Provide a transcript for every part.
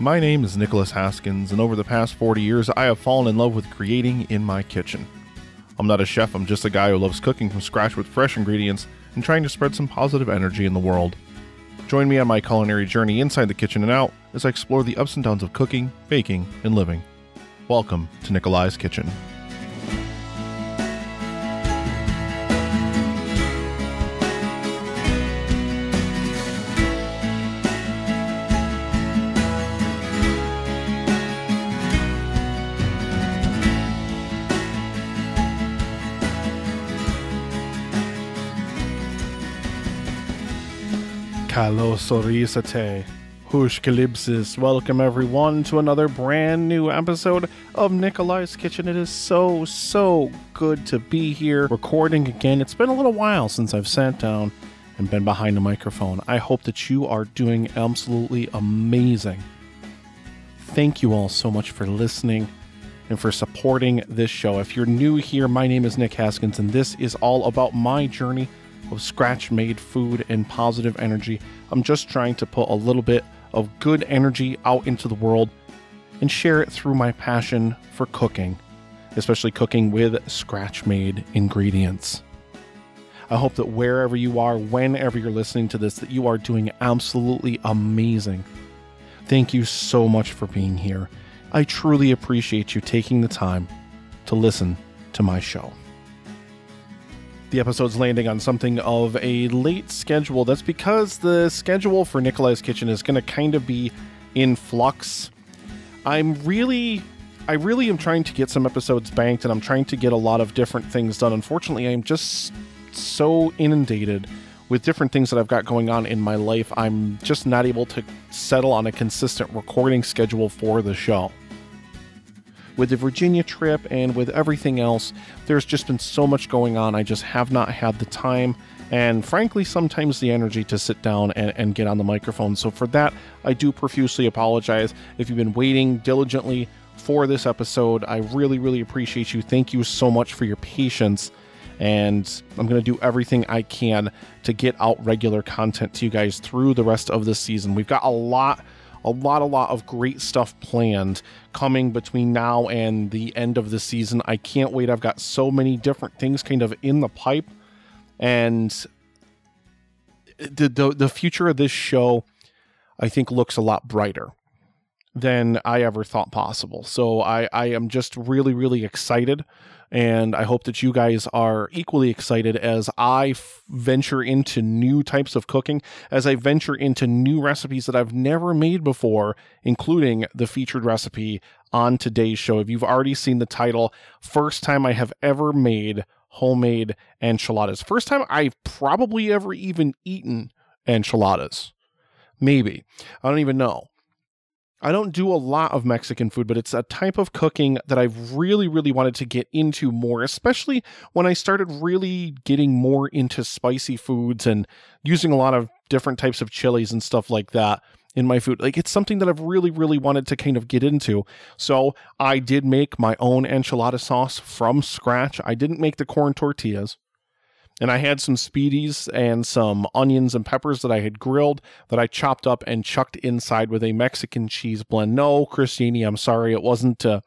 My name is Nicholas Haskins, and over the past 40 years, I have fallen in love with creating in my kitchen. I'm not a chef, I'm just a guy who loves cooking from scratch with fresh ingredients and trying to spread some positive energy in the world. Join me on my culinary journey inside the kitchen and out as I explore the ups and downs of cooking, baking, and living. Welcome to Nikolai's Kitchen. Kalosorisate. Hushkalibsis. Welcome everyone to another brand new episode of Nikolai's Kitchen. It is so, so good to be here recording again. It's been a little while since I've sat down and been behind a microphone. I hope that you are doing absolutely amazing. Thank you all so much for listening and for supporting this show. If you're new here, my name is Nick Haskins, and this is all about my journey of scratch made food and positive energy. I'm just trying to put a little bit of good energy out into the world and share it through my passion for cooking, especially cooking with scratch made ingredients. I hope that wherever you are, whenever you're listening to this, that you are doing absolutely amazing. Thank you so much for being here. I truly appreciate you taking the time to listen to my show the episode's landing on something of a late schedule. That's because the schedule for Nikolai's Kitchen is going to kind of be in flux. I'm really I really am trying to get some episodes banked and I'm trying to get a lot of different things done. Unfortunately, I'm just so inundated with different things that I've got going on in my life. I'm just not able to settle on a consistent recording schedule for the show with the Virginia trip and with everything else, there's just been so much going on. I just have not had the time and frankly, sometimes the energy to sit down and, and, get on the microphone. So, for that, I do profusely apologize. If you've been waiting diligently for this episode, I really, really appreciate you. Thank you so much for your patience. And I'm going to do everything I can to get out regular content to you guys through the rest of this season. We've got a lot a lot, a lot of great stuff planned coming between now and the end of the season. I can't wait. I've got so many different things kind of in the pipe, and the the, the future of this show, I think, looks a lot brighter than I ever thought possible. So I I am just really, really excited and I hope that you guys are equally excited as I f- venture into new types of cooking, as I venture into new recipes that I've never made before, including the featured recipe on today's show. If you've already seen the title, first time I have ever made homemade enchiladas. First time I've probably ever even eaten enchiladas. Maybe. I don't even know. I don't do a lot of Mexican food, but it's a type of cooking that I've really, really wanted to get into more, especially when I started really getting more into spicy foods and using a lot of different types of chilies and stuff like that in my food. Like it's something that I've really, really wanted to kind of get into. So I did make my own enchilada sauce from scratch. I didn't make the corn tortillas and I had some spiedies and some onions and peppers that I had grilled that I chopped up and chucked inside with a Mexican cheese blend. No, Christini, I'm sorry, it wasn't uh,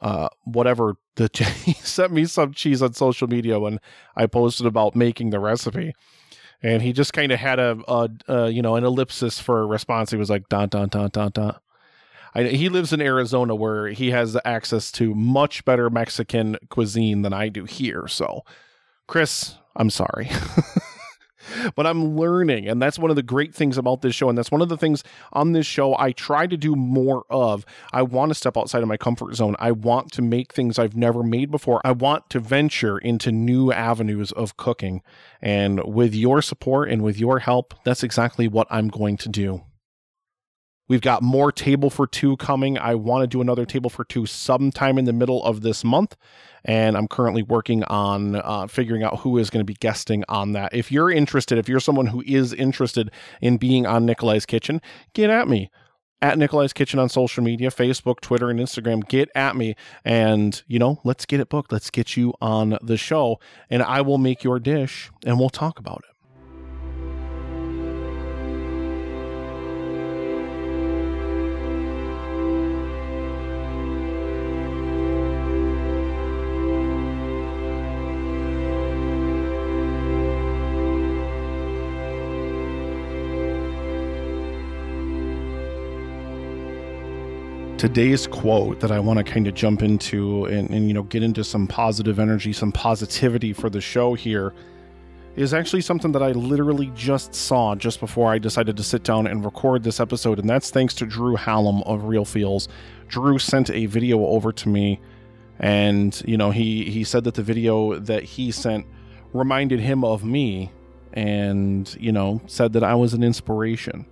uh, whatever the he sent me some cheese on social media when I posted about making the recipe. And he just kind of had a, a, a, you know, an ellipsis for a response. He was like, dot, dot, dot, dot, dot. I, he lives in Arizona where he has access to much better Mexican cuisine than I do here. So Chris, I'm sorry. but I'm learning. And that's one of the great things about this show. And that's one of the things on this show I try to do more of. I want to step outside of my comfort zone. I want to make things I've never made before. I want to venture into new avenues of cooking. And with your support and with your help, that's exactly what I'm going to do. We've got more table for two coming. I want to do another table for two sometime in the middle of this month. And I'm currently working on uh, figuring out who is going to be guesting on that. If you're interested, if you're someone who is interested in being on Nikolai's Kitchen, get at me at Nikolai's Kitchen on social media, Facebook, Twitter, and Instagram. Get at me and, you know, let's get it booked. Let's get you on the show and I will make your dish and we'll talk about it. Today's quote that I want to kind of jump into and, and, you know get into some positive energy, some positivity for the show here is actually something that I literally just saw just before I decided to sit down and record this episode, and that's thanks to Drew Hallam of Real Feels. Drew sent a video over to me, and you know he he said that the video that he sent reminded him of me, and you know said that I was an inspiration.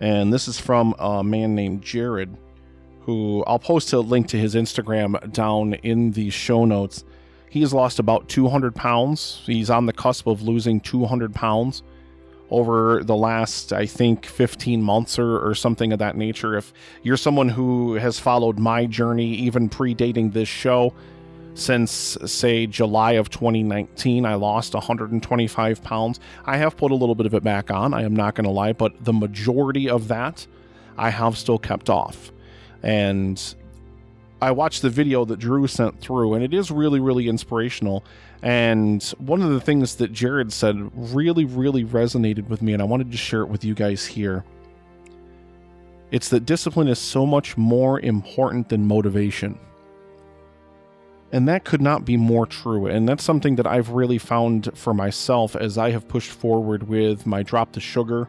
And this is from a man named Jared who I'll post a link to his Instagram down in the show notes. He has lost about 200 pounds. He's on the cusp of losing 200 pounds over the last, I think, 15 months or, or something of that nature. If you're someone who has followed my journey, even predating this show, since say July of 2019, I lost 125 pounds. I have put a little bit of it back on, I am not going to lie, but the majority of that I have still kept off. And I watched the video that Drew sent through, and it is really, really inspirational. And one of the things that Jared said really, really resonated with me, and I wanted to share it with you guys here. It's that discipline is so much more important than motivation. And that could not be more true. And that's something that I've really found for myself as I have pushed forward with my drop the sugar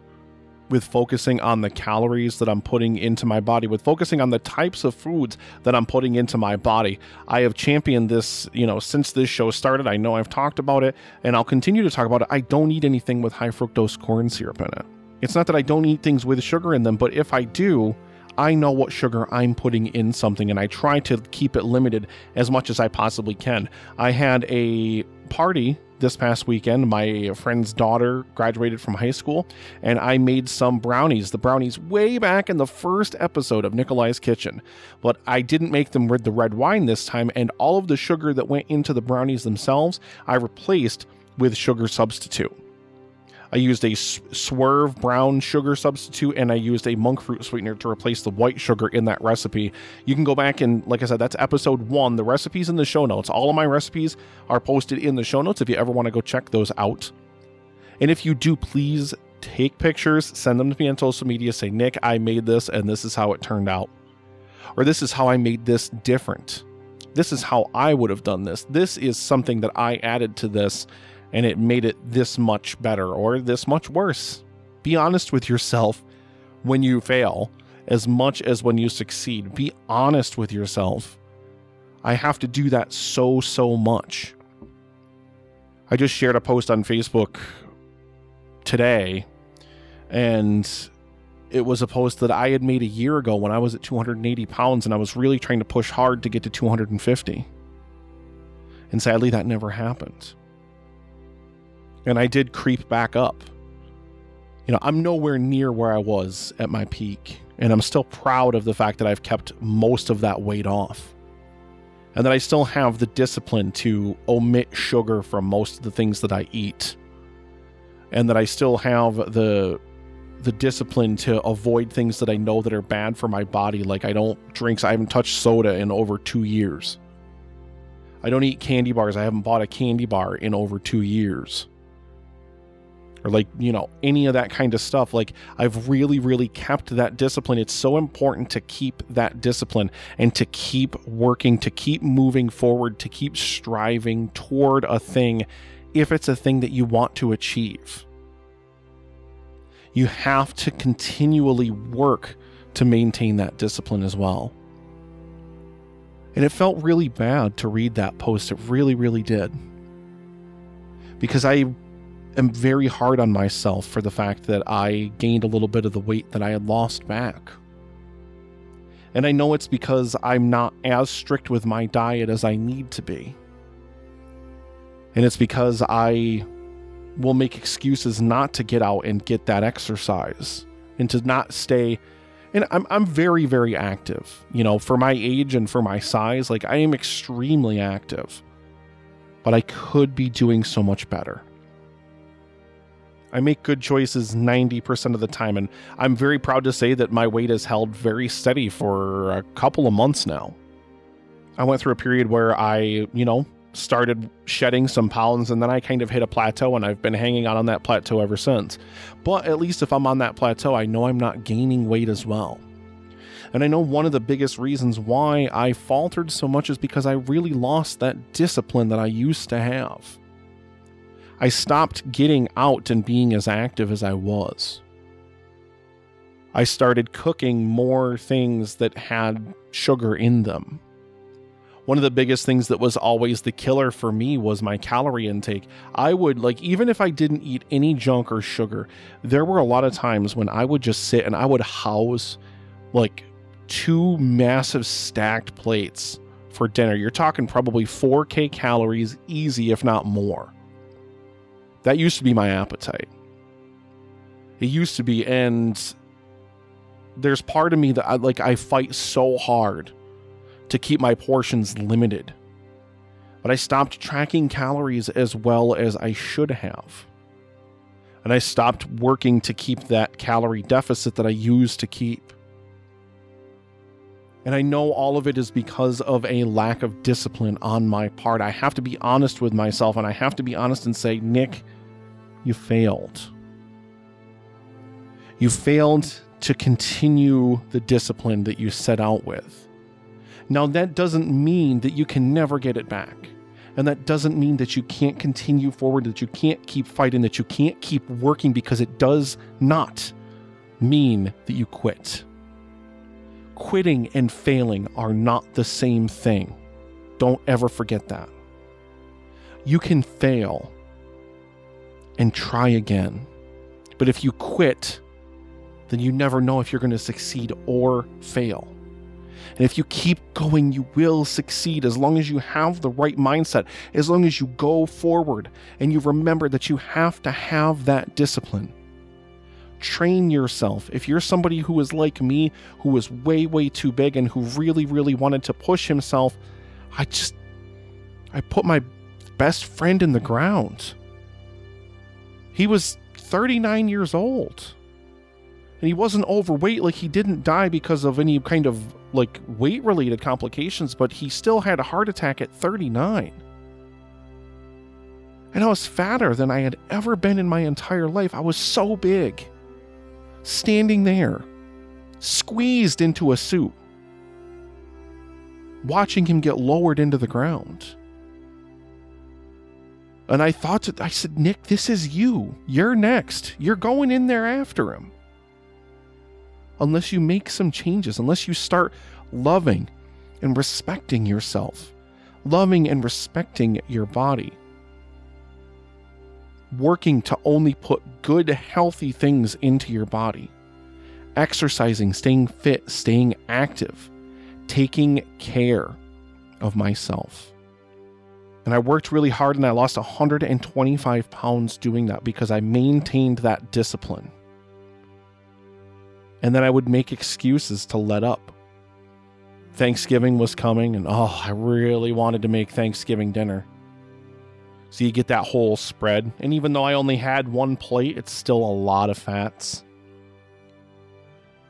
with focusing on the calories that I'm putting into my body, with focusing on the types of foods that I'm putting into my body. I have championed this, you know, since this show started. I know I've talked about it and I'll continue to talk about it. I don't eat anything with high fructose corn syrup in it. It's not that I don't eat things with sugar in them, but if I do, I know what sugar I'm putting in something and I try to keep it limited as much as I possibly can. I had a party this past weekend. My friend's daughter graduated from high school, and I made some brownies. The brownies way back in the first episode of Nikolai's Kitchen, but I didn't make them with the red wine this time, and all of the sugar that went into the brownies themselves, I replaced with sugar substitute. I used a swerve brown sugar substitute and I used a monk fruit sweetener to replace the white sugar in that recipe. You can go back and, like I said, that's episode one. The recipe's in the show notes. All of my recipes are posted in the show notes if you ever want to go check those out. And if you do, please take pictures, send them to me on social media. Say, Nick, I made this and this is how it turned out. Or this is how I made this different. This is how I would have done this. This is something that I added to this and it made it this much better or this much worse. Be honest with yourself when you fail as much as when you succeed. Be honest with yourself. I have to do that so, so much. I just shared a post on Facebook today, and it was a post that I had made a year ago when I was at 280 pounds and I was really trying to push hard to get to 250. And sadly, that never happened and I did creep back up. You know, I'm nowhere near where I was at my peak, and I'm still proud of the fact that I've kept most of that weight off. And that I still have the discipline to omit sugar from most of the things that I eat. And that I still have the the discipline to avoid things that I know that are bad for my body. Like I don't drink, I haven't touched soda in over two years. I don't eat candy bars. I haven't bought a candy bar in over two years or like, you know, any of that kind of stuff. Like, I've really, really kept that discipline. It's so important to keep that discipline and to keep working, to keep moving forward, to keep striving toward a thing if it's a thing that you want to achieve. You have to continually work to maintain that discipline as well. And it felt really bad to read that post. It really, really did. Because I am very hard on myself for the fact that I gained a little bit of the weight that I had lost back. And I know it's because I'm not as strict with my diet as I need to be. And it's because I will make excuses not to get out and get that exercise and to not stay and I'm I'm very very active. You know, for my age and for my size, like I am extremely active. But I could be doing so much better. I make good choices 90% of the time, and I'm very proud to say that my weight has held very steady for a couple of months now. I went through a period where I, you know, started shedding some pounds and then I kind of hit a plateau and I've been hanging out on that plateau ever since. But at least if I'm on that plateau, I know I'm not gaining weight as well. And I know one of the biggest reasons why I faltered so much is because I really lost that discipline that I used to have. I stopped getting out and being as active as I was. I started cooking more things that had sugar in them. One of the biggest things that was always the killer for me was my calorie intake. I would, like, even if I didn't eat any junk or sugar, there were a lot of times when I would just sit and I would house like two massive stacked plates for dinner. You're talking probably 4K calories, easy, if not more. That used to be my appetite. It used to be, and there's part of me that I like I fight so hard to keep my portions limited. But I stopped tracking calories as well as I should have. And I stopped working to keep that calorie deficit that I used to keep. And I know all of it is because of a lack of discipline on my part. I have to be honest with myself and I have to be honest and say, Nick, you failed. You failed to continue the discipline that you set out with. Now, that doesn't mean that you can never get it back. And that doesn't mean that you can't continue forward, that you can't keep fighting, that you can't keep working, because it does not mean that you quit. Quitting and failing are not the same thing. Don't ever forget that. You can fail and try again. But if you quit, then you never know if you're going to succeed or fail. And if you keep going, you will succeed as long as you have the right mindset, as long as you go forward and you remember that you have to have that discipline. Train yourself. If you're somebody who is like me, who was way, way too big and who really, really wanted to push himself, I just, I put my best friend in the ground. He was 39 years old. And he wasn't overweight, like he didn't die because of any kind of like weight related complications, but he still had a heart attack at 39. And I was fatter than I had ever been in my entire life. I was so big. Standing there, squeezed into a suit, watching him get lowered into the ground. And I thought, to, I said, Nick, this is you. You're next. You're going in there after him. Unless you make some changes, unless you start loving and respecting yourself, loving and respecting your body, working to only put good, healthy things into your body, exercising, staying fit, staying active, taking care of myself. And I worked really hard and I lost 125 pounds doing that because I maintained that discipline. And then I would make excuses to let up. Thanksgiving was coming, and oh, I really wanted to make Thanksgiving dinner. So you get that whole spread. And even though I only had one plate, it's still a lot of fats.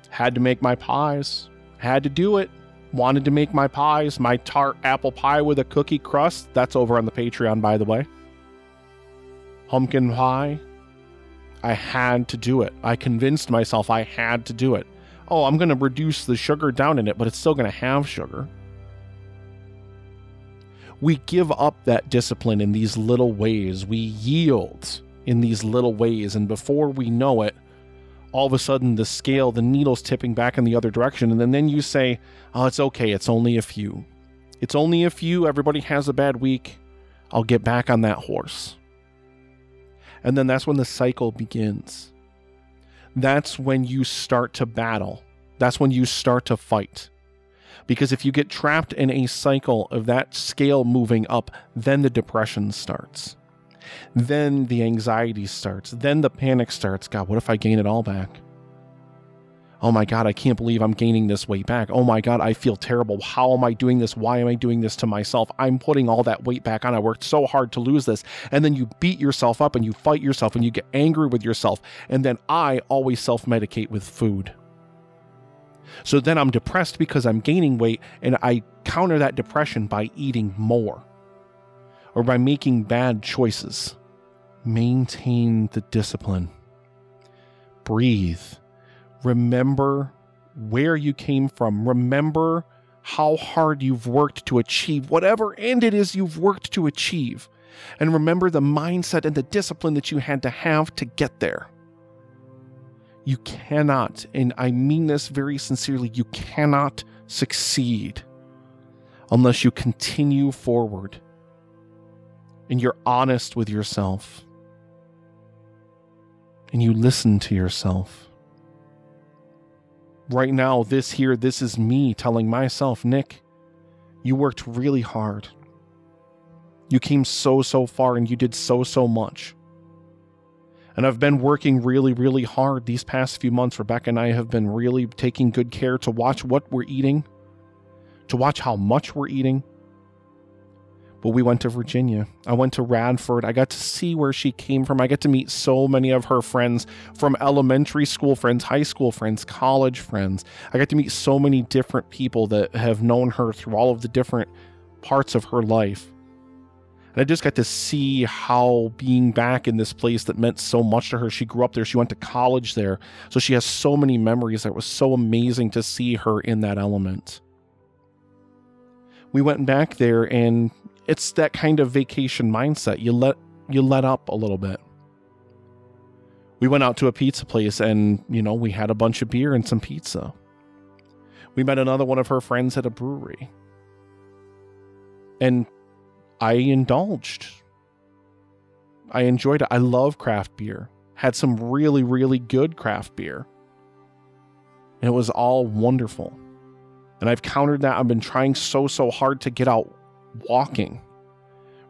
Had to make my pies. Had to do it wanted to make my pies, my tart apple pie with a cookie crust. That's over on the Patreon, by the way. Pumpkin pie. I had to do it. I convinced myself I had to do it. Oh, I'm going to reduce the sugar down in it, but it's still going to have sugar. We give up that discipline in these little ways. We yield in these little ways. And before we know it, all of a sudden the scale, the needle's tipping back in the other direction. And then, then you say, oh, it's okay. It's only a few. It's only a few. Everybody has a bad week. I'll get back on that horse. And then that's when the cycle begins. That's when you start to battle. That's when you start to fight. Because if you get trapped in a cycle of that scale moving up, then the depression starts. Then the anxiety starts. Then the panic starts. God, what if I gain it all back? Oh my God, I can't believe I'm gaining this weight back. Oh my God, I feel terrible. How am I doing this? Why am I doing this to myself? I'm putting all that weight back on. I worked so hard to lose this. And then you beat yourself up and you fight yourself and you get angry with yourself. And then I always self medicate with food. So then I'm depressed because I'm gaining weight and I counter that depression by eating more or by making bad choices. Maintain the discipline. Breathe. Remember where you came from. Remember how hard you've worked to achieve whatever end it is you've worked to achieve. And remember the mindset and the discipline that you had to have to get there. You cannot, and I mean this very sincerely, you cannot succeed unless you continue forward and you're honest with yourself and you listen to yourself. Right now, this here, this is me telling myself, Nick, you worked really hard. You came so, so far and you did so, so much. And I've been working really, really hard these past few months. Rebecca and I have been really taking good care to watch what we're eating, to watch how much we're eating. But we went to Virginia. I went to Radford. I got to see where she came from. I got to meet so many of her friends from elementary school friends, high school friends, college friends. I got to meet so many different people that have known her through all of the different parts of her life. And I just got to see how being back in this place that meant so much to her. She grew up there, she went to college there. So she has so many memories that was so amazing to see her in that element. We went back there and it's that kind of vacation mindset. You let you let up a little bit. We went out to a pizza place and, you know, we had a bunch of beer and some pizza. We met another one of her friends at a brewery. And I indulged. I enjoyed it. I love craft beer. Had some really, really good craft beer. And it was all wonderful. And I've countered that. I've been trying so, so hard to get out walking.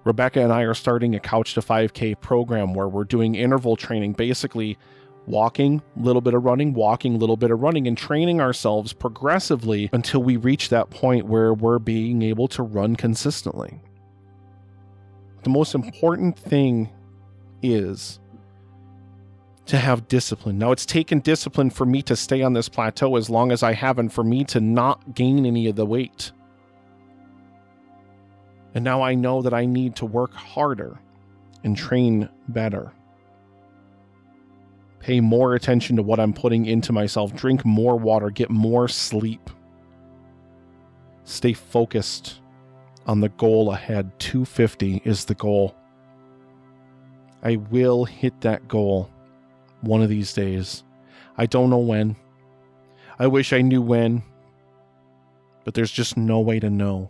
Rebecca and I are starting a Couch to 5K program where we're doing interval training, basically walking, little bit of running, walking, little bit of running, and training ourselves progressively until we reach that point where we're being able to run consistently. The most important thing is to have discipline. Now, it's taken discipline for me to stay on this plateau as long as I have, and for me to not gain any of the weight. And now I know that I need to work harder and train better. Pay more attention to what I'm putting into myself, drink more water, get more sleep. Stay focused on the goal ahead. 250 is the goal. I will hit that goal one of these days. I don't know when. I wish I knew when, but there's just no way to know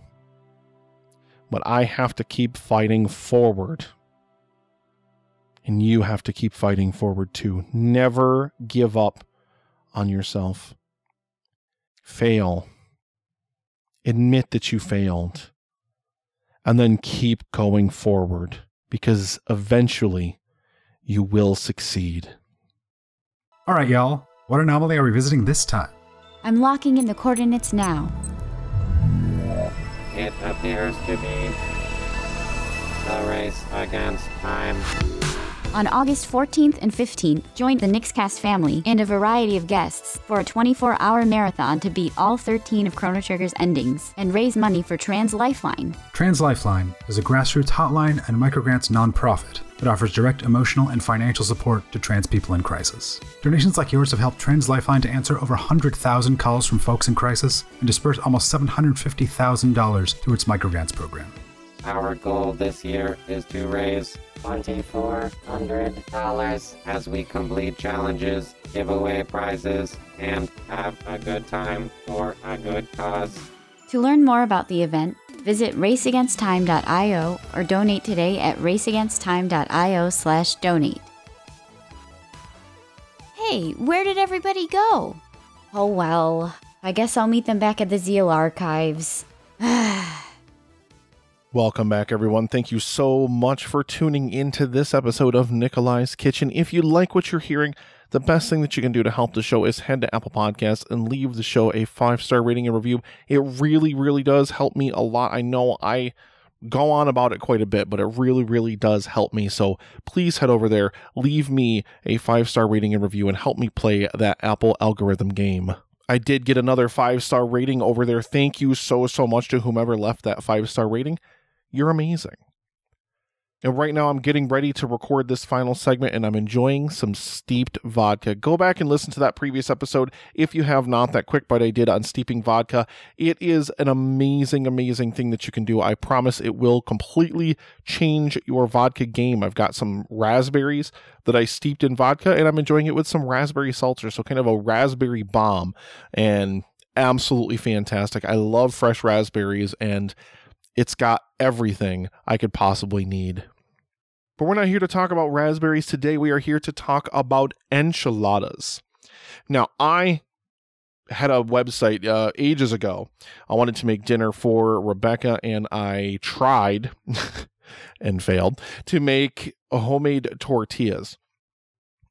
but I have to keep fighting forward. And you have to keep fighting forward too. Never give up on yourself. Fail. Admit that you failed. And then keep going forward because eventually you will succeed. All right, y'all. What anomaly are we visiting this time? I'm locking in the coordinates now. It appears to be a race against time. On August 14th and 15th, join the Nixcast family and a variety of guests for a 24 hour marathon to beat all 13 of Chrono Trigger's endings and raise money for Trans Lifeline. Trans Lifeline is a grassroots hotline and microgrants nonprofit that offers direct emotional and financial support to trans people in crisis. Donations like yours have helped Trans Lifeline to answer over 100,000 calls from folks in crisis and disperse almost $750,000 through its microgrants program. Our goal this year is to raise $2,400 as we complete challenges, give away prizes, and have a good time for a good cause. To learn more about the event, visit raceagainsttime.io or donate today at raceagainsttime.io slash donate. Hey, where did everybody go? Oh well, I guess I'll meet them back at the Zeal archives. Welcome back, everyone. Thank you so much for tuning into this episode of Nikolai's Kitchen. If you like what you're hearing, the best thing that you can do to help the show is head to Apple Podcasts and leave the show a five star rating and review. It really, really does help me a lot. I know I go on about it quite a bit, but it really, really does help me. So please head over there, leave me a five star rating and review, and help me play that Apple algorithm game. I did get another five star rating over there. Thank you so, so much to whomever left that five star rating. You're amazing. And right now, I'm getting ready to record this final segment and I'm enjoying some steeped vodka. Go back and listen to that previous episode if you have not, that quick bite I did on steeping vodka. It is an amazing, amazing thing that you can do. I promise it will completely change your vodka game. I've got some raspberries that I steeped in vodka and I'm enjoying it with some raspberry seltzer. So, kind of a raspberry bomb and absolutely fantastic. I love fresh raspberries and it's got everything I could possibly need. But we're not here to talk about raspberries today. We are here to talk about enchiladas. Now, I had a website uh, ages ago. I wanted to make dinner for Rebecca, and I tried and failed to make homemade tortillas.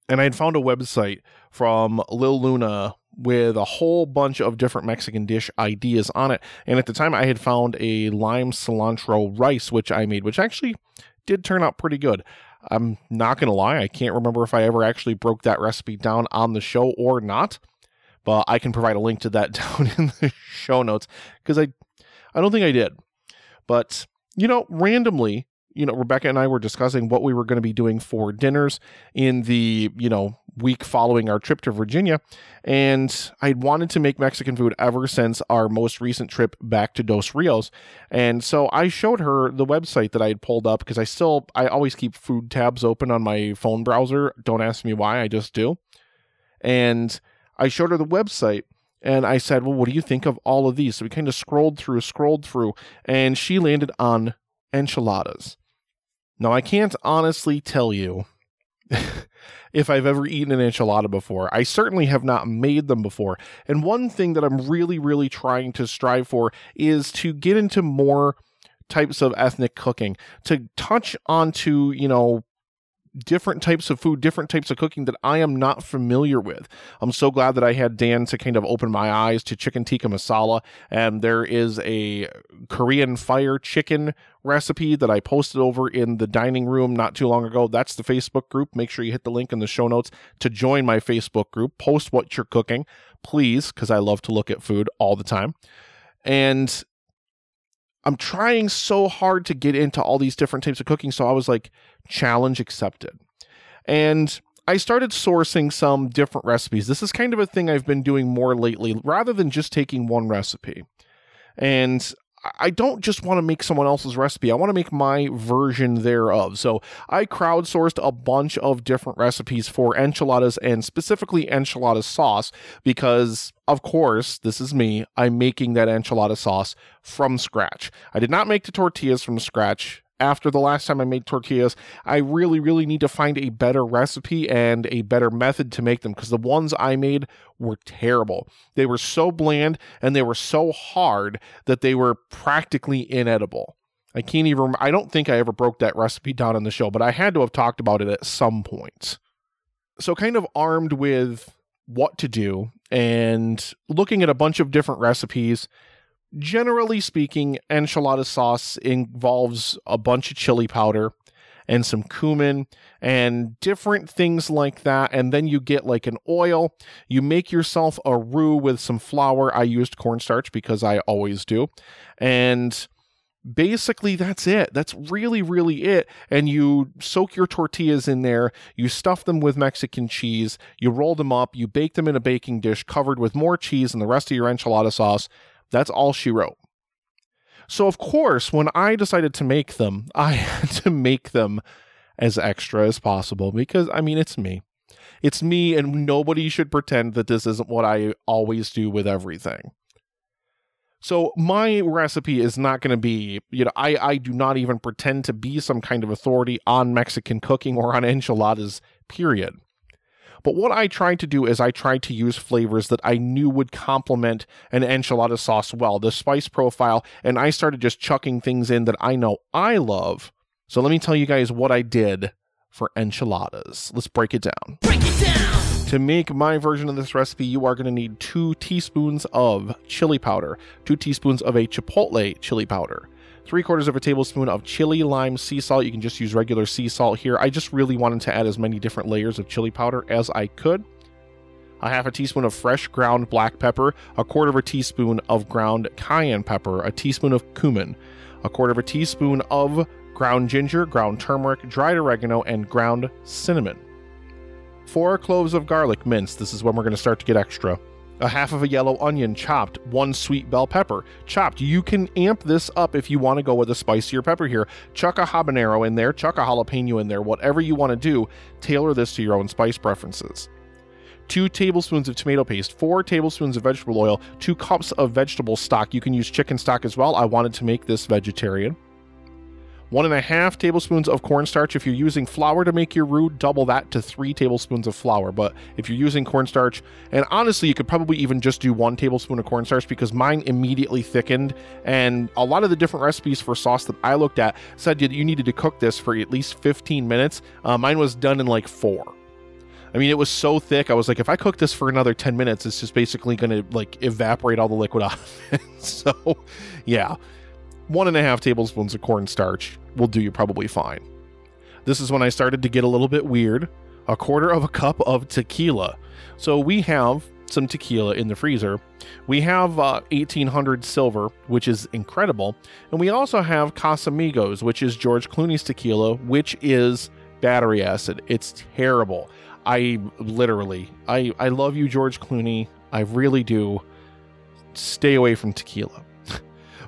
And I had found a website from Lil Luna with a whole bunch of different Mexican dish ideas on it. And at the time, I had found a lime cilantro rice, which I made, which actually did turn out pretty good. I'm not going to lie, I can't remember if I ever actually broke that recipe down on the show or not, but I can provide a link to that down in the show notes because I I don't think I did. But you know, randomly, you know, Rebecca and I were discussing what we were going to be doing for dinners in the, you know, week following our trip to Virginia. And I'd wanted to make Mexican food ever since our most recent trip back to Dos Rios. And so I showed her the website that I had pulled up because I still, I always keep food tabs open on my phone browser. Don't ask me why, I just do. And I showed her the website. And I said, Well, what do you think of all of these? So we kind of scrolled through, scrolled through, and she landed on enchiladas. Now, I can't honestly tell you if I've ever eaten an enchilada before. I certainly have not made them before. And one thing that I'm really, really trying to strive for is to get into more types of ethnic cooking, to touch onto, you know, different types of food, different types of cooking that I am not familiar with. I'm so glad that I had Dan to kind of open my eyes to chicken tikka masala. And there is a Korean fire chicken recipe that I posted over in the dining room not too long ago. That's the Facebook group. Make sure you hit the link in the show notes to join my Facebook group. Post what you're cooking, please, because I love to look at food all the time. And I'm trying so hard to get into all these different types of cooking. So I was like, challenge accepted. And I started sourcing some different recipes. This is kind of a thing I've been doing more lately rather than just taking one recipe. And I don't just want to make someone else's recipe. I want to make my version thereof. So I crowdsourced a bunch of different recipes for enchiladas and specifically enchilada sauce because, of course, this is me. I'm making that enchilada sauce from scratch. I did not make the tortillas from scratch after the last time I made tortillas, I really, really need to find a better recipe and a better method to make them because the ones I made were terrible. They were so bland and they were so hard that they were practically inedible. I can't even, I don't think I ever broke that recipe down in the show, but I had to have talked about it at some point. So, kind of armed with what to do and looking at a bunch of different recipes generally speaking, enchilada sauce involves a bunch of chili powder and some cumin and different things like that. And then you get like an oil. You make yourself a roux with some flour. I used cornstarch because I always do. And basically that's it that's really really it and you soak your tortillas in there you stuff them with mexican cheese you roll them up you bake them in a baking dish covered with more cheese and the rest of your enchilada sauce that's all she wrote. So, of course, when I decided to make them, I had to make them as extra as possible because, I mean, it's me. It's me, and nobody should pretend that this isn't what I always do with everything. So, my recipe is not going to be, you know, I, I do not even pretend to be some kind of authority on Mexican cooking or on enchiladas, period. But what I tried to do is I tried to use flavors that I knew would complement an enchilada sauce well, the spice profile, and I started just chucking things in that I know I love. So let me tell you guys what I did for enchiladas. Let's break it down. Break it down! To make my version of this recipe, you are going to need two teaspoons of chili powder, two teaspoons of a chipotle chili powder, three quarters of a tablespoon of chili lime sea salt. You can just use regular sea salt here. I just really wanted to add as many different layers of chili powder as I could. A half a teaspoon of fresh ground black pepper, a quarter of a teaspoon of ground cayenne pepper, a teaspoon of cumin, a quarter of a teaspoon of ground ginger, ground turmeric, dried oregano, and ground cinnamon. Four cloves of garlic minced. This is when we're going to start to get extra. A half of a yellow onion chopped, one sweet bell pepper chopped. You can amp this up if you want to go with a spicier pepper here. Chuck a habanero in there, chuck a jalapeno in there, whatever you want to do. Tailor this to your own spice preferences two tablespoons of tomato paste, four tablespoons of vegetable oil, two cups of vegetable stock. You can use chicken stock as well. I wanted to make this vegetarian. One and a half tablespoons of cornstarch. If you're using flour to make your roux, double that to three tablespoons of flour. But if you're using cornstarch, and honestly, you could probably even just do one tablespoon of cornstarch because mine immediately thickened. And a lot of the different recipes for sauce that I looked at said that you needed to cook this for at least 15 minutes. Uh, mine was done in like four. I mean, it was so thick. I was like, if I cook this for another 10 minutes, it's just basically going to like evaporate all the liquid off. so, yeah, one and a half tablespoons of cornstarch will do you probably fine. This is when I started to get a little bit weird. A quarter of a cup of tequila. So we have some tequila in the freezer. We have uh, 1800 silver, which is incredible. And we also have Casamigos, which is George Clooney's tequila, which is battery acid. It's terrible. I literally, I, I love you, George Clooney. I really do. Stay away from tequila.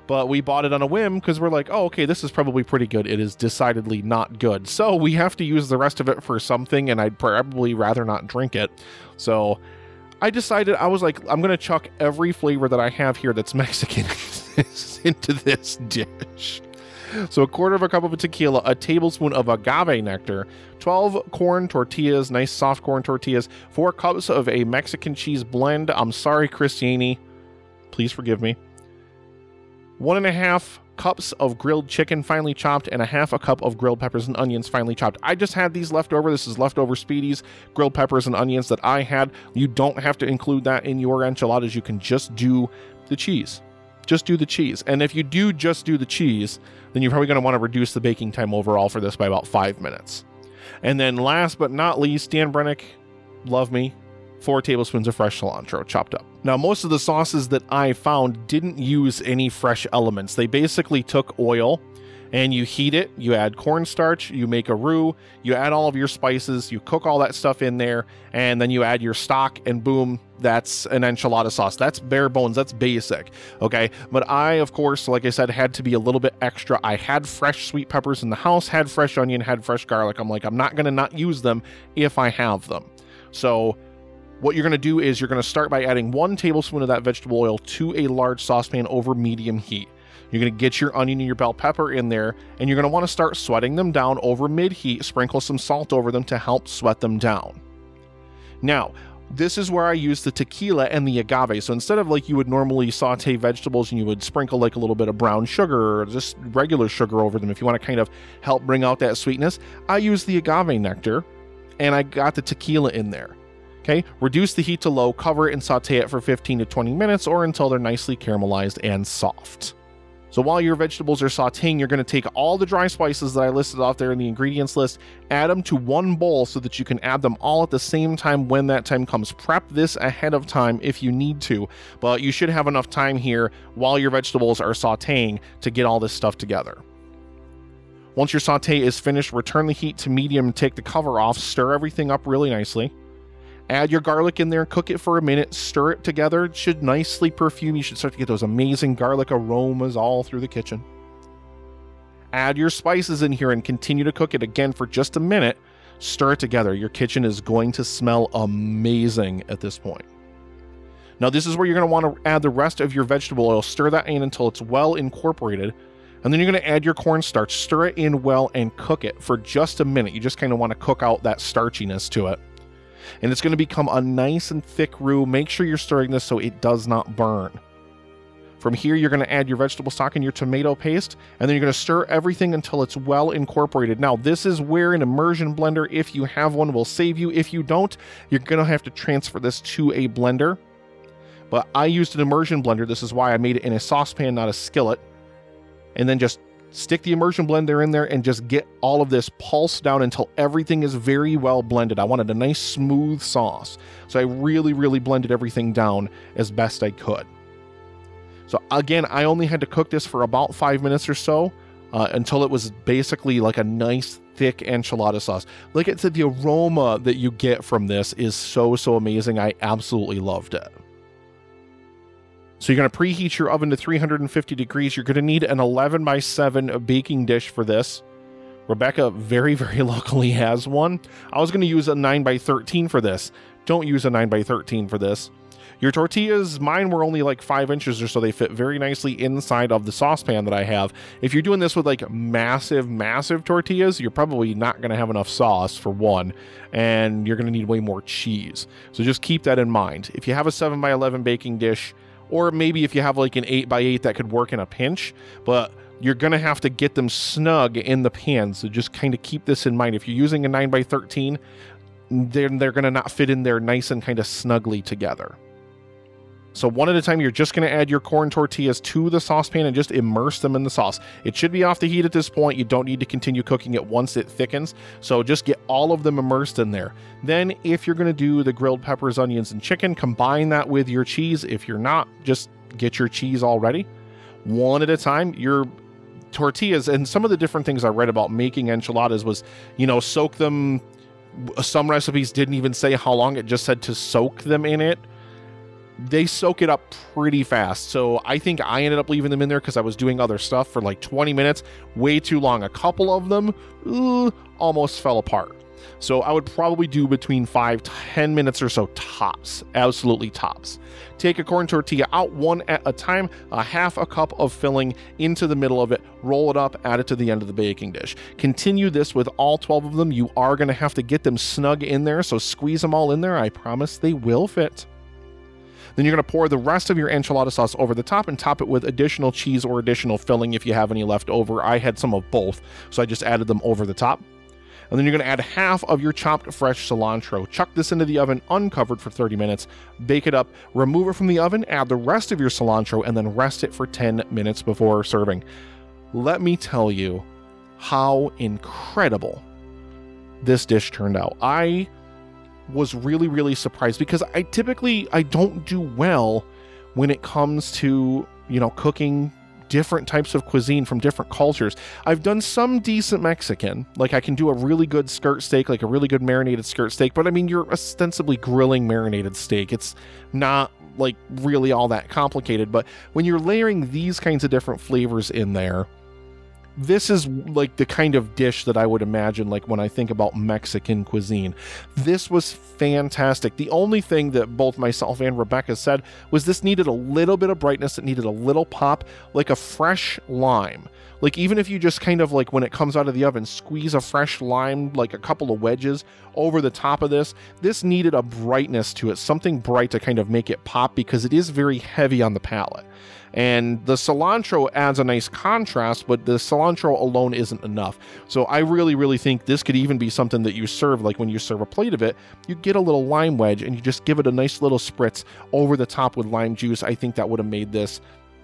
But we bought it on a whim because we're like, oh, okay, this is probably pretty good. It is decidedly not good. So we have to use the rest of it for something, and I'd probably rather not drink it. So I decided, I was like, I'm going to chuck every flavor that I have here that's Mexican into this dish. So a quarter of a cup of tequila, a tablespoon of agave nectar, 12 corn tortillas, nice soft corn tortillas, four cups of a Mexican cheese blend. I'm sorry, Christiani. Please forgive me. One and a half cups of grilled chicken finely chopped and a half a cup of grilled peppers and onions finely chopped. I just had these left over. This is leftover Spiedies, grilled peppers and onions that I had. You don't have to include that in your enchiladas. You can just do the cheese just do the cheese. And if you do just do the cheese, then you're probably going to want to reduce the baking time overall for this by about five minutes. And then last but not least, Dan Brennick, love me, four tablespoons of fresh cilantro chopped up. Now, most of the sauces that I found didn't use any fresh elements. They basically took oil and you heat it. You add cornstarch, you make a roux, you add all of your spices, you cook all that stuff in there, and then you add your stock, and boom, that's an enchilada sauce. That's bare bones, that's basic. Okay. But I, of course, like I said, had to be a little bit extra. I had fresh sweet peppers in the house, had fresh onion, had fresh garlic. I'm like, I'm not going to not use them if I have them. So, what you're going to do is you're going to start by adding one tablespoon of that vegetable oil to a large saucepan over medium heat. You're going to get your onion and your bell pepper in there, and you're going to want to start sweating them down over mid heat. Sprinkle some salt over them to help sweat them down. Now, this is where I use the tequila and the agave. So instead of like you would normally saute vegetables and you would sprinkle like a little bit of brown sugar or just regular sugar over them if you want to kind of help bring out that sweetness, I use the agave nectar and I got the tequila in there. Okay, reduce the heat to low, cover it and saute it for 15 to 20 minutes or until they're nicely caramelized and soft. So while your vegetables are sauteing, you're going to take all the dry spices that I listed off there in the ingredients list, add them to one bowl so that you can add them all at the same time when that time comes. Prep this ahead of time if you need to, but you should have enough time here while your vegetables are sauteing to get all this stuff together. Once your saute is finished, return the heat to medium, take the cover off, stir everything up really nicely. Add your garlic in there, cook it for a minute, stir it together. It should nicely perfume. You should start to get those amazing garlic aromas all through the kitchen. Add your spices in here and continue to cook it again for just a minute. Stir it together. Your kitchen is going to smell amazing at this point. Now, this is where you're going to want to add the rest of your vegetable oil. Stir that in until it's well incorporated. And then you're going to add your cornstarch, stir it in well, and cook it for just a minute. You just kind of want to cook out that starchiness to it and it's going to become a nice and thick roux. Make sure you're stirring this so it does not burn. From here, you're going to add your vegetable stock and your tomato paste, and then you're going to stir everything until it's well incorporated. Now, this is where an immersion blender, if you have one, will save you. If you don't, you're going to have to transfer this to a blender. But I used an immersion blender. This is why I made it in a saucepan, not a skillet. And then just stick the immersion blender in there and just get all of this pulse down until everything is very well blended. I wanted a nice smooth sauce. So I really, really blended everything down as best I could. So again, I only had to cook this for about five minutes or so. uh, until it was basically like a nice thick enchilada sauce. Like I said, the aroma that you get from this is so, so amazing. I absolutely loved it. So you're going to preheat your oven to 350 degrees. You're going to need an 11 by 7 baking dish for this. Rebecca very, very luckily has one. I was going to use a 9 by 13 for this. Don't use a 9 by 13 for this. Your tortillas, mine were only like five inches or so. They fit very nicely inside of the saucepan that I have. If you're doing this with like massive, massive tortillas, you're probably not going to have enough sauce for one, and you're going to need way more cheese. So just keep that in mind. If you have a 7 by 11 baking dish, or maybe if you have like an 8 by 8 that could work in a pinch, but you're going to have to get them snug in the pan. So just kind of keep this in mind. If you're using a 9 by 13, then they're going to not fit in there nice and kind of snugly together. So one at a time, you're just going to add your corn tortillas to the saucepan and just immerse them in the sauce. It should be off the heat at this point. You don't need to continue cooking it once it thickens. So just get all of them immersed in there. Then if you're going to do the grilled peppers, onions, and chicken, combine that with your cheese. If you're not, just get your cheese already. One at a time, your tortillas and some of the different things I read about making enchiladas was, you know, soak them. Some recipes didn't even say how long, it just said to soak them in it they soak it up pretty fast. So I think I ended up leaving them in there because I was doing other stuff for like 20 minutes, way too long. A couple of them uh, almost fell apart. So I would probably do between five, 10 minutes or so tops, absolutely tops. Take a corn tortilla out one at a time, a half a cup of filling into the middle of it, roll it up, add it to the end of the baking dish. Continue this with all 12 of them. You are going to have to get them snug in there, so squeeze them all in there. I promise they will fit. Then you're going to pour the rest of your enchilada sauce over the top and top it with additional cheese or additional filling if you have any left over. I had some of both, so I just added them over the top. And then you're going to add half of your chopped fresh cilantro. Chuck this into the oven uncovered for 30 minutes. Bake it up, remove it from the oven, add the rest of your cilantro, and then rest it for 10 minutes before serving. Let me tell you how incredible this dish turned out. I was really really surprised because I typically I don't do well when it comes to, you know, cooking different types of cuisine from different cultures. I've done some decent Mexican, like I can do a really good skirt steak, like a really good marinated skirt steak, but I mean you're ostensibly grilling marinated steak. It's not like really all that complicated, but when you're layering these kinds of different flavors in there, this is like the kind of dish that I would imagine like when I think about Mexican cuisine. This was fantastic. The only thing that both myself and Rebecca said was this needed a little bit of brightness, it needed a little pop, like a fresh lime. Like even if you just kind of like when it comes out of the oven, squeeze a fresh lime, like a couple of wedges over the top of this, this needed a brightness to it, something bright to kind of make it pop because it is very heavy on the palate. And the cilantro adds a nice contrast, but the cilantro alone isn't enough. So I really, really think this could even be something that you serve, like when you serve a plate of it, you get a little lime wedge and you just give it a nice little spritz over the top with lime juice. I think that would have made this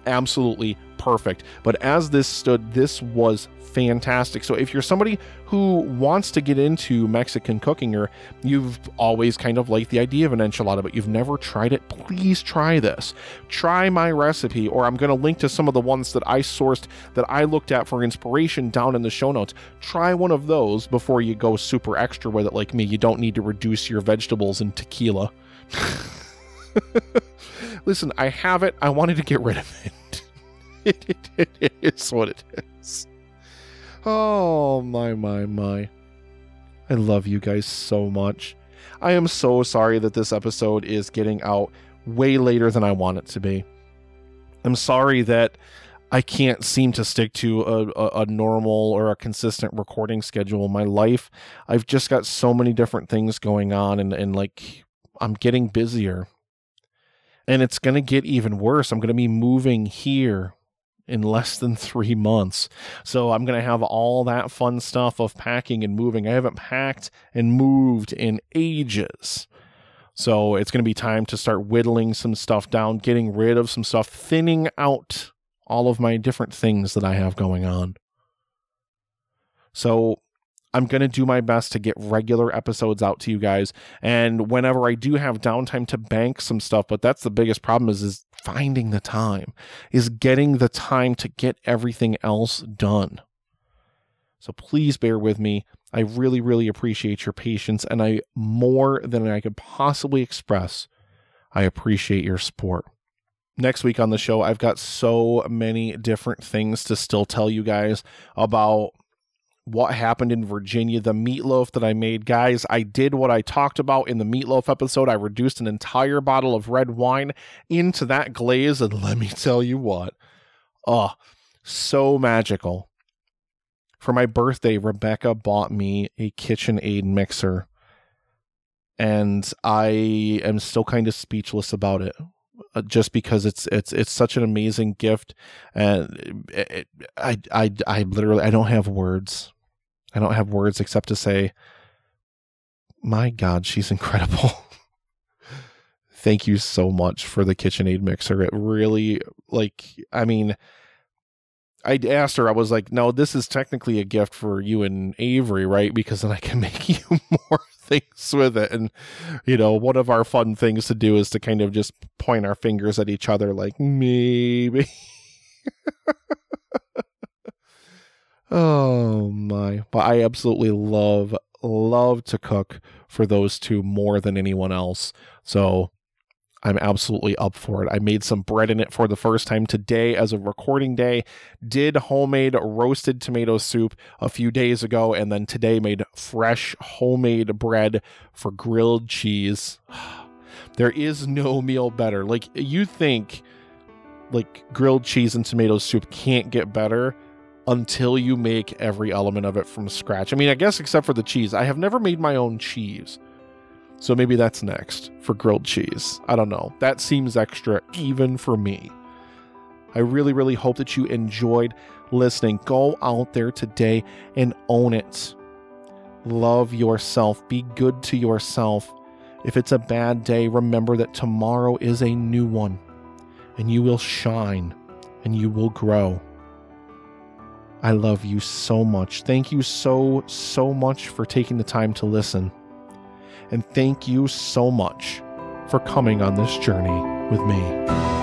absolutely perfect. But as this stood, this was fantastic. So if you're somebody who wants to get into Mexican cooking or you've always kind of liked the idea of an enchilada but you've never tried it, please try this. Try my recipe or I'm going to link to some of the ones that I sourced that I looked at for inspiration down in the show notes. Try one of those before you go super extra with it like me. You don't need to reduce your vegetables in tequila. Listen, I have it. I wanted to get rid of it. it, is what it is. Oh, my, my, my. I love you guys so much. I am so sorry that this episode is getting out way later than I want it to be. I'm sorry that I can't seem to stick to a, a, a, normal or a consistent recording schedule in my life. I've just got so many different things going on, and, and like I'm getting busier. And it's going to get even worse. I'm going to be moving here in less than three months. So I'm going to have all that fun stuff of packing and moving. I haven't packed and moved in ages. So it's going to be time to start whittling some stuff down, getting rid of some stuff, thinning out all of my different things that I have going on. So I'm going to do my best to get regular episodes out to you guys. And whenever I do have downtime to bank some stuff, but that's the biggest problem is, is finding the time, is getting the time to get everything else done. So please bear with me. I really, really appreciate your patience, and I more than I could possibly express, I appreciate your support. Next week on the show, I've got so many different things to still tell you guys about what happened in Virginia, the meatloaf that I made. Guys, I did what I talked about in the meatloaf episode. I reduced an entire bottle of red wine into that glaze, and let me tell you what, oh, so magical. For my birthday, Rebecca bought me a KitchenAid mixer, and I am still kind of speechless about it. Uh, just because it's it's it's such an amazing gift, and it, I I I literally I don't have words. I don't have words except to say, my God, she's incredible. Thank you so much for the KitchenAid mixer. It really like I mean. I asked her, I was like, no, this is technically a gift for you and Avery, right? Because then I can make you more things with it. And, you know, one of our fun things to do is to kind of just point our fingers at each other, like, maybe. oh my. But I absolutely love, love to cook for those two more than anyone else. So I'm absolutely up for it. I made some bread in it for the first time today as a recording day. Did homemade roasted tomato soup a few days ago, and then today made fresh homemade bread for grilled cheese. there is no meal better. Like you think like grilled cheese and tomato soup can't get better until you make every element of it from scratch. I mean, I guess except for the cheese. I have never made my own cheese. So maybe that's next for grilled cheese. I don't know. That seems extra even for me. I really, really hope that you enjoyed listening. Go out there today and own it. Love yourself. Be good to yourself. If it's a bad day, remember that tomorrow is a new one, and you will shine and you will grow. I love you so much. Thank you so, so much for taking the time to listen and thank you so much for coming on this journey with me.